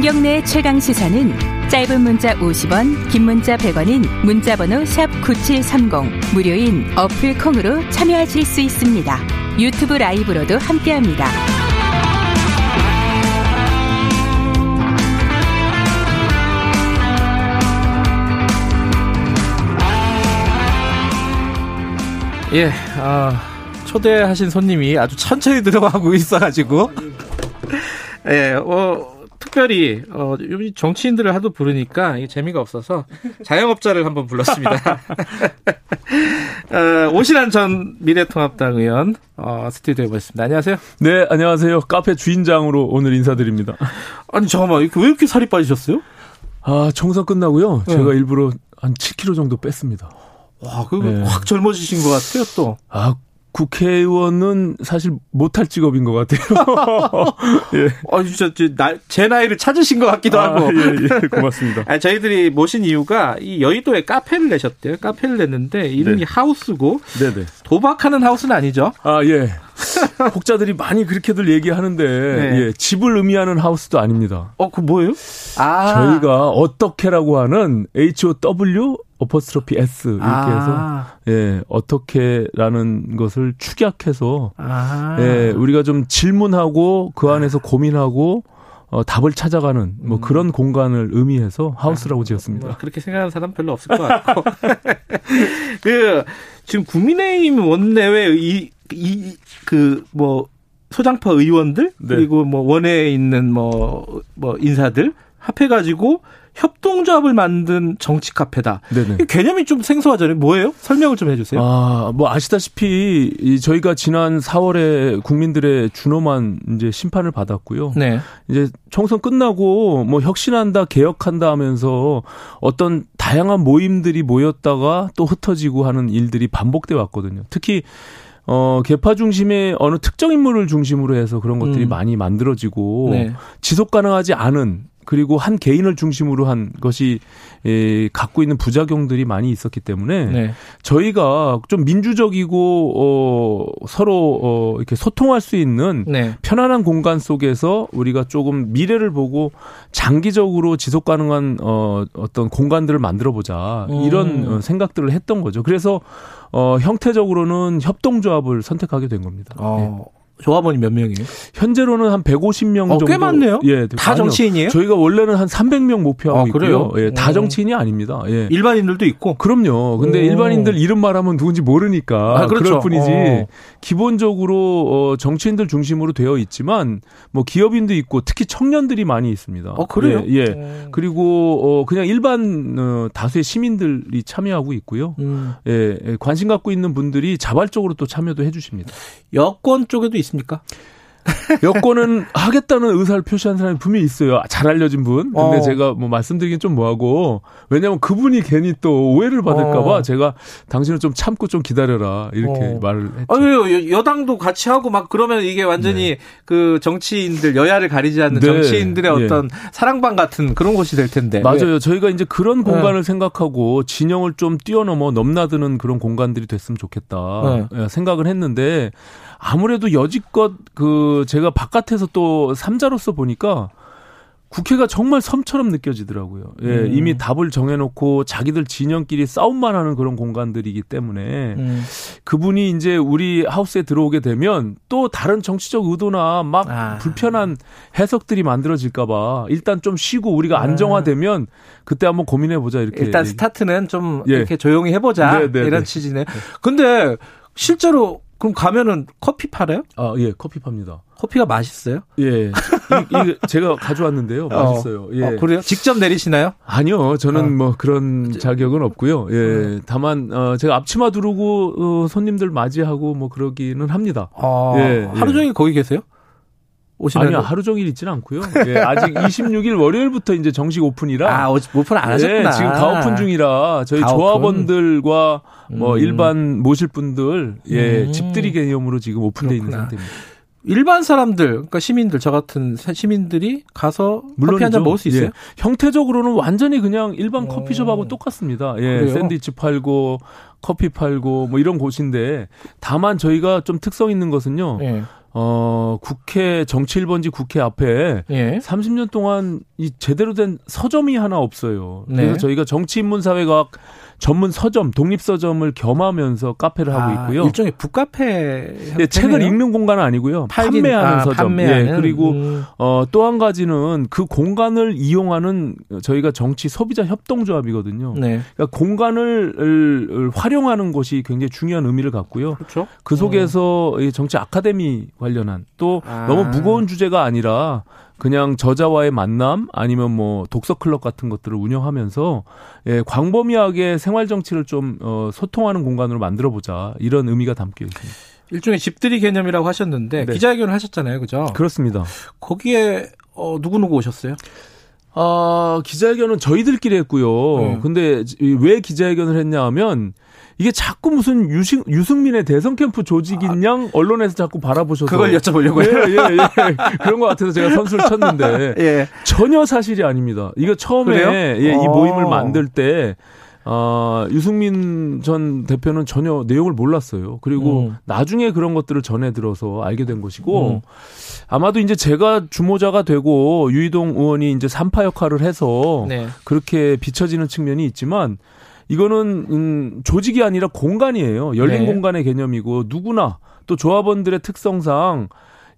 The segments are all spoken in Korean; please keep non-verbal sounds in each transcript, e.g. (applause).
김경래의 최강 시사는 짧은 문자 50원, 긴 문자 100원인 문자번호 샵 9730 무료인 어플 콩으로 참여하실 수 있습니다. 유튜브 라이브로도 함께합니다. 예, 아, 초대하신 손님이 아주 천천히 들어가고 있어가지고, 예, 어, 특별히, 어, 요즘 정치인들을 하도 부르니까 이게 재미가 없어서 자영업자를 한번 불렀습니다. (laughs) 어, 오신환 전 미래통합당 의원, 어, 스튜디오에 모셨습니다. 안녕하세요. 네, 안녕하세요. 카페 주인장으로 오늘 인사드립니다. 아니, 잠깐만, 왜 이렇게 살이 빠지셨어요? 아, 청소 끝나고요. 네. 제가 일부러 한 7kg 정도 뺐습니다. 와, 그거 네. 확 젊어지신 것 같아요, 또. 아, 국회의원은 사실 못할 직업인 것 같아요. (laughs) 예. 아, 진짜, 제, 나, 제 나이를 찾으신 것 같기도 하고. 아, 예, 예, 고맙습니다. (laughs) 아니, 저희들이 모신 이유가 이 여의도에 카페를 내셨대요. 카페를 냈는데 이름이 네. 하우스고 네네. 도박하는 하우스는 아니죠. 아, 예. (laughs) 혹자들이 많이 그렇게들 얘기하는데, 네. 예, 집을 의미하는 하우스도 아닙니다. 어, 그 뭐예요? 아. 저희가 어떻게라고 하는 H-O-W 어퍼스트로피 S 이렇게 해서 아. 예, 어떻게라는 것을 축약해서 아. 예, 우리가 좀 질문하고 그 안에서 고민하고 어, 답을 찾아가는 뭐 음. 그런 공간을 의미해서 하우스라고 뭐 지었습니다. 그렇게 생각하는 사람 별로 없을 것 같고. (laughs) 그, 지금 국민의힘 원내외 이, 이, 그, 뭐, 소장파 의원들, 네. 그리고 뭐, 원외에 있는 뭐, 뭐, 인사들 합해가지고 협동조합을 만든 정치 카페다. 네네. 이 개념이 좀 생소하잖아요. 뭐예요? 설명을 좀 해주세요. 아, 뭐 아시다시피 이 저희가 지난 4월에 국민들의 준엄한 이제 심판을 받았고요. 네. 이제 총선 끝나고 뭐 혁신한다, 개혁한다 하면서 어떤 다양한 모임들이 모였다가 또 흩어지고 하는 일들이 반복돼 왔거든요. 특히 어, 개파 중심의 어느 특정 인물을 중심으로 해서 그런 것들이 음. 많이 만들어지고 네. 지속 가능하지 않은 그리고 한 개인을 중심으로 한 것이 에, 갖고 있는 부작용들이 많이 있었기 때문에 네. 저희가 좀 민주적이고 어, 서로 어, 이렇게 소통할 수 있는 네. 편안한 공간 속에서 우리가 조금 미래를 보고 장기적으로 지속 가능한 어, 어떤 공간들을 만들어 보자 음. 이런 어, 생각들을 했던 거죠. 그래서 어, 형태적으로는 협동조합을 선택하게 된 겁니다. 예. 어, 조합원이 몇 명이에요? 현재로는 한 150명 어, 정도. 꽤 많네요. 예, 다 아니요. 정치인이에요? 저희가 원래는 한 300명 목표하고 아, 그래요? 있고요. 예, 다 음. 정치인이 아닙니다. 예. 일반인들도 있고. 그럼요. 근데 오. 일반인들 이름 말하면 누군지 모르니까 아, 그렇죠. 그럴 뿐이지. 어. 기본적으로 어, 정치인들 중심으로 되어 있지만 뭐 기업인도 있고 특히 청년들이 많이 있습니다. 어, 그래요? 예. 예. 음. 그리고 어, 그냥 일반 어, 다수의 시민들이 참여하고 있고요. 음. 예, 예, 관심 갖고 있는 분들이 자발적으로 또 참여도 해주십니다. 여권 쪽에도 있 습니까? (laughs) 여권은 하겠다는 의사를 표시한 사람이 분명히 있어요. 잘 알려진 분. 근데 어. 제가 뭐 말씀드리긴 좀 뭐하고 왜냐면 그분이 괜히 또 오해를 받을까봐 어. 제가 당신은 좀 참고 좀 기다려라 이렇게 어. 말을 했죠. 아유, 여당도 같이 하고 막 그러면 이게 완전히 그 정치인들 여야를 가리지 않는 네. 정치인들의 예. 어떤 사랑방 같은 그런 곳이 될 텐데. 맞아요. 저희가 이제 그런 네. 공간을 생각하고 진영을 좀 뛰어넘어 넘나드는 그런 공간들이 됐으면 좋겠다 네. 예, 생각을 했는데 아무래도 여지껏 그 제가 바깥에서 또 삼자로서 보니까 국회가 정말 섬처럼 느껴지더라고요. 예, 음. 이미 답을 정해놓고 자기들 진영끼리 싸움만 하는 그런 공간들이기 때문에 음. 그분이 이제 우리 하우스에 들어오게 되면 또 다른 정치적 의도나 막 아. 불편한 해석들이 만들어질까봐 일단 좀 쉬고 우리가 아. 안정화되면 그때 한번 고민해보자 이렇게. 일단 스타트는 좀 예. 이렇게 조용히 해보자 네, 네, 이런 네. 취지네. 근데 실제로 그럼 가면은 커피 팔아요? 아, 예, 커피 팝니다. 커피가 맛있어요? 예. 이, 이 제가 가져왔는데요. 맛있어요. 예. 어, 그래요? 직접 내리시나요? 아니요, 저는 어. 뭐 그런 자격은 없고요. 예. 다만, 어, 제가 앞치마 두르고, 어, 손님들 맞이하고 뭐 그러기는 합니다. 아, 예, 하루 예. 종일 거기 계세요? 오시나요? 아니요, 하루 종일 있지는 않고요. 예, 아직 (laughs) 26일 월요일부터 이제 정식 오픈이라. 아, 오- 오픈 안 하셨구나. 예, 지금 가오픈 중이라 저희 가오픈. 조합원들과 뭐 음. 일반 모실 분들 예, 음. 집들이 개념으로 지금 오픈돼 있는. 상태입니다. 일반 사람들, 그러니까 시민들, 저 같은 시민들이 가서 커피 한 잔. 먹을 수 있어요? 예. 형태적으로는 완전히 그냥 일반 오. 커피숍하고 똑같습니다. 예, 그래요? 샌드위치 팔고 커피 팔고 뭐 이런 곳인데 다만 저희가 좀 특성 있는 것은요. 예. 어, 국회 정치 1번지 국회 앞에 예. 30년 동안 이 제대로 된 서점이 하나 없어요. 네. 그래서 저희가 정치인문사회과학 전문 서점, 독립 서점을 겸하면서 카페를 하고 아, 있고요. 일종의 북카페. 네, 책을 읽는 공간은 아니고요. 팔긴- 판매하는 아, 서점. 판매하는? 예, 그리고 음. 어, 또 한 가지는 그 공간을 이용하는 저희가 정치 소비자 협동조합이거든요. 네. 그러니까 공간을 을, 활용하는 것이 굉장히 중요한 의미를 갖고요. 그렇죠. 그 속에서 이 정치 아카데미 관련한 또 아. 너무 무거운 주제가 아니라 그냥 저자와의 만남 아니면 뭐 독서 클럽 같은 것들을 운영하면서 예, 광범위하게 생활 정치를 좀 어, 소통하는 공간으로 만들어 보자 이런 의미가 담겨 있습니다. 일종의 집들이 개념이라고 하셨는데 네. 기자회견을 하셨잖아요, 그죠? 그렇습니다. 거기에 어, 누구 누구 오셨어요? 아, 기자회견은 저희들끼리 했고요. 네. 근데 왜 기자회견을 했냐 하면 이게 자꾸 무슨 유승, 유승민의 대선 캠프 조직인 양 언론에서 자꾸 바라보셔서 아. 그걸 여쭤보려고요. 예, 예, 예. 그런 것 같아서 제가 선수를 쳤는데 (laughs) 예. 전혀 사실이 아닙니다. 이거 처음에 그래요? 예, 이 어. 모임을 만들 때 아, 유승민 전 대표는 전혀 내용을 몰랐어요. 그리고 음. 나중에 그런 것들을 전해 들어서 알게 된 것이고 음. 아마도 이제 제가 주모자가 되고 유이동 의원이 이제 삼파 역할을 해서 네. 그렇게 비춰지는 측면이 있지만 이거는 음, 조직이 아니라 공간이에요. 열린 네. 공간의 개념이고 누구나 또 조합원들의 특성상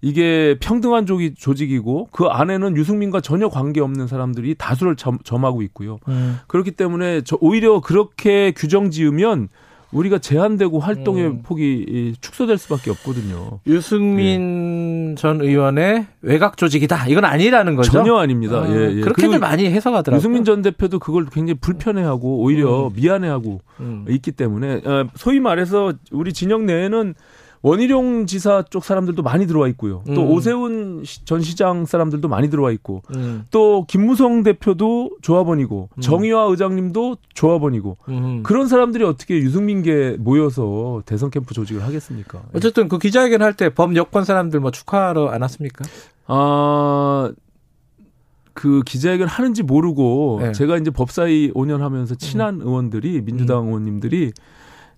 이게 평등한 조기, 조직이고 그 안에는 유승민과 전혀 관계없는 사람들이 다수를 점, 점하고 있고요. 음. 그렇기 때문에 저 오히려 그렇게 규정 지으면 우리가 제한되고 활동의 음. 폭이 이, 축소될 수밖에 없거든요. 유승민 전 의원의 외곽 조직이다. 이건 아니라는 거죠. 전혀 아닙니다. 어, 예, 예. 그렇게들 많이 해석하더라고요. 유승민 전 대표도 그걸 굉장히 불편해하고 오히려 미안해하고 음. 있기 때문에 어, 소위 말해서 우리 진영 내에는 원희룡 지사 쪽 사람들도 많이 들어와 있고요. 또 음. 오세훈 시- 전 시장 사람들도 많이 들어와 있고 음. 또 김무성 대표도 조합원이고 음. 정의화 의장님도 조합원이고 음. 그런 사람들이 어떻게 유승민계 모여서 대선 캠프 조직을 하겠습니까? 어쨌든 그 기자회견 할때법 여권 사람들 뭐 축하하러 안 왔습니까? 아, 그 기자회견 하는지 모르고 네. 제가 이제 법사위 5년 하면서 친한 의원들이 민주당 의원님들이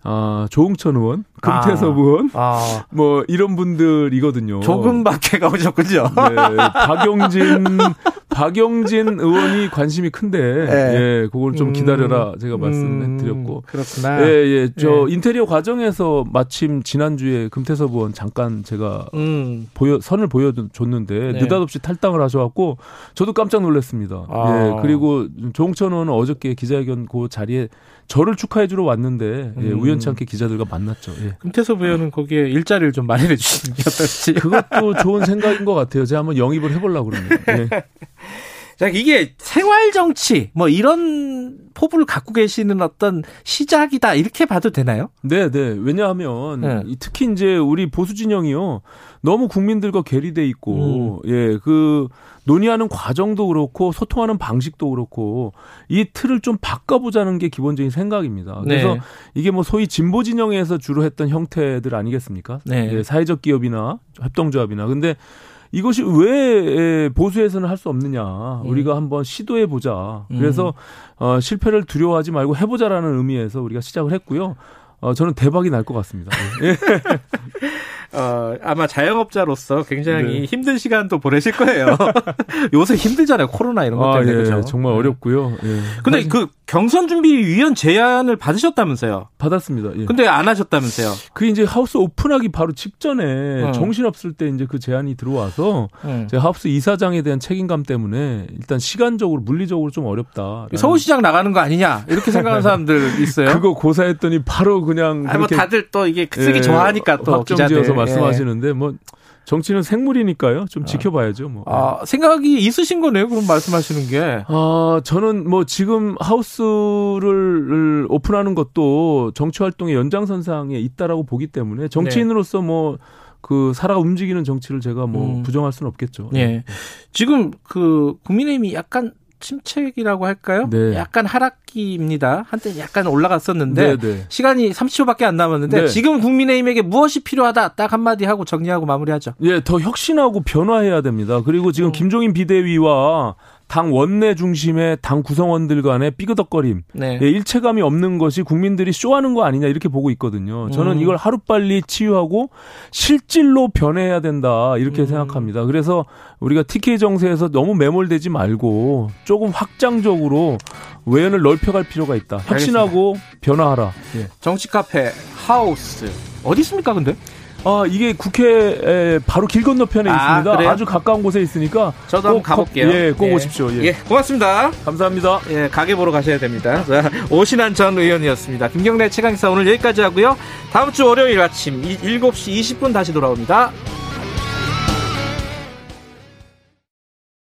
아, 조응천 의원, 금태섭 아. 의원 아, 뭐 이런 분들이거든요. 조금밖에 가보셨군요. 네, 박용진 (laughs) 박용진 의원이 관심이 큰데 예, 그걸 좀 음, 기다려라 제가 음, 말씀드렸고 그렇구나. 예, 예. 저 예. 인테리어 과정에서 마침 지난주에 금태섭 의원 잠깐 제가 음. 보여 선을 보여줬는데 네. 느닷없이 탈당을 하셔갖고 저도 깜짝 놀랐습니다. 아. 예 그리고 조홍천 의원은 어저께 기자회견 그 자리에 저를 축하해 주러 왔는데 예, 음. 우연치 않게 기자들과 만났죠. 예. 금태섭 의원은 거기에 일자리를 좀 마련해 주시는 게 어떨지. 그것도 좋은 생각인 것 같아요. 제가 한번 영입을 해보려고 그럽니다. 예. (laughs) 자, 이게 생활 정치 뭐 이런 포부를 갖고 계시는 어떤 시작이다 이렇게 봐도 되나요? 네, 네. 왜냐하면 네. 이 특히 이제 우리 보수 진영이요 너무 국민들과 괴리돼 있고 예그 논의하는 과정도 그렇고 소통하는 방식도 그렇고 이 틀을 좀 바꿔보자는 게 기본적인 생각입니다. 그래서 네. 이게 뭐 소위 진보 진영에서 주로 했던 형태들 아니겠습니까? 네. 예, 사회적 기업이나 협동조합이나 근데 이것이 왜 보수에서는 할 수 없느냐? 음. 우리가 한번 시도해 보자. 그래서 어, 실패를 두려워하지 말고 해보자라는 의미에서 우리가 시작을 했고요. 어, 저는 대박이 날 것 같습니다. 예. (laughs) 어, 아마 자영업자로서 굉장히 네. 힘든 시간도 보내실 거예요. (laughs) 요새 힘들잖아요. 코로나 이런 것 아, 때문에. 예, 그죠? 정말 네. 어렵고요. 예. 근데 사실 그 경선 준비위원 제안을 받으셨다면서요? 받았습니다. 예. 근데 안 하셨다면서요? 그 이제 하우스 오픈하기 바로 직전에 어. 정신 없을 때 이제 그 제안이 들어와서 응. 제가 하우스 이사장에 대한 책임감 때문에 일단 시간적으로 물리적으로 좀 어렵다. 서울시장 나가는 거 아니냐 이렇게 생각하는 (laughs) 사람들 있어요. 그거 고사했더니 바로 그냥 아니 뭐 그렇게 다들 또 이게 쓰기 예, 좋아하니까 또 확정지어서. 말씀하시는데 뭐 정치는 생물이니까요. 좀 지켜봐야죠. 뭐. 아, 생각이 있으신 거네요. 그럼 말씀하시는 게. 아, 저는 뭐 지금 하우스를 오픈하는 것도 정치 활동의 연장선상에 있다라고 보기 때문에 정치인으로서 뭐 그 살아 움직이는 정치를 제가 뭐 음. 부정할 수는 없겠죠. 예. 지금 그 국민의힘이 약간 침체기라고 할까요? 네. 약간 하락기입니다. 한때 약간 올라갔었는데 네, 네. 시간이 30초밖에 안 남았는데 네. 지금 국민의힘에게 무엇이 필요하다 딱 한마디 하고 정리하고 마무리하죠. 예, 더 혁신하고 변화해야 됩니다. 그리고 지금 음. 김종인 비대위와 당 원내 중심의 당 구성원들 간의 삐그덕거림, 네. 예, 일체감이 없는 것이 국민들이 쇼하는 거 아니냐 이렇게 보고 있거든요. 저는 음. 이걸 하루빨리 치유하고 실질로 변해야 된다 이렇게 음. 생각합니다. 그래서 우리가 TK 정세에서 너무 매몰되지 말고 조금 확장적으로 외연을 넓혀갈 필요가 있다. 혁신하고 변화하라. 예. 정치 카페 하우스 어디 있습니까, 근데? 아 이게 국회 바로 길 건너편에 아, 있습니다. 그래요? 아주 가까운 곳에 있으니까 저도 한번 꼭 가볼게요. 예, 꼭 예. 오십시오. 예. 예, 고맙습니다. 감사합니다. 예, 가게 보러 가셔야 됩니다. 자, 오신환 전 의원이었습니다. 김경래 최강기사 오늘 여기까지 하고요. 다음 주 월요일 아침 7시 20분 다시 돌아옵니다.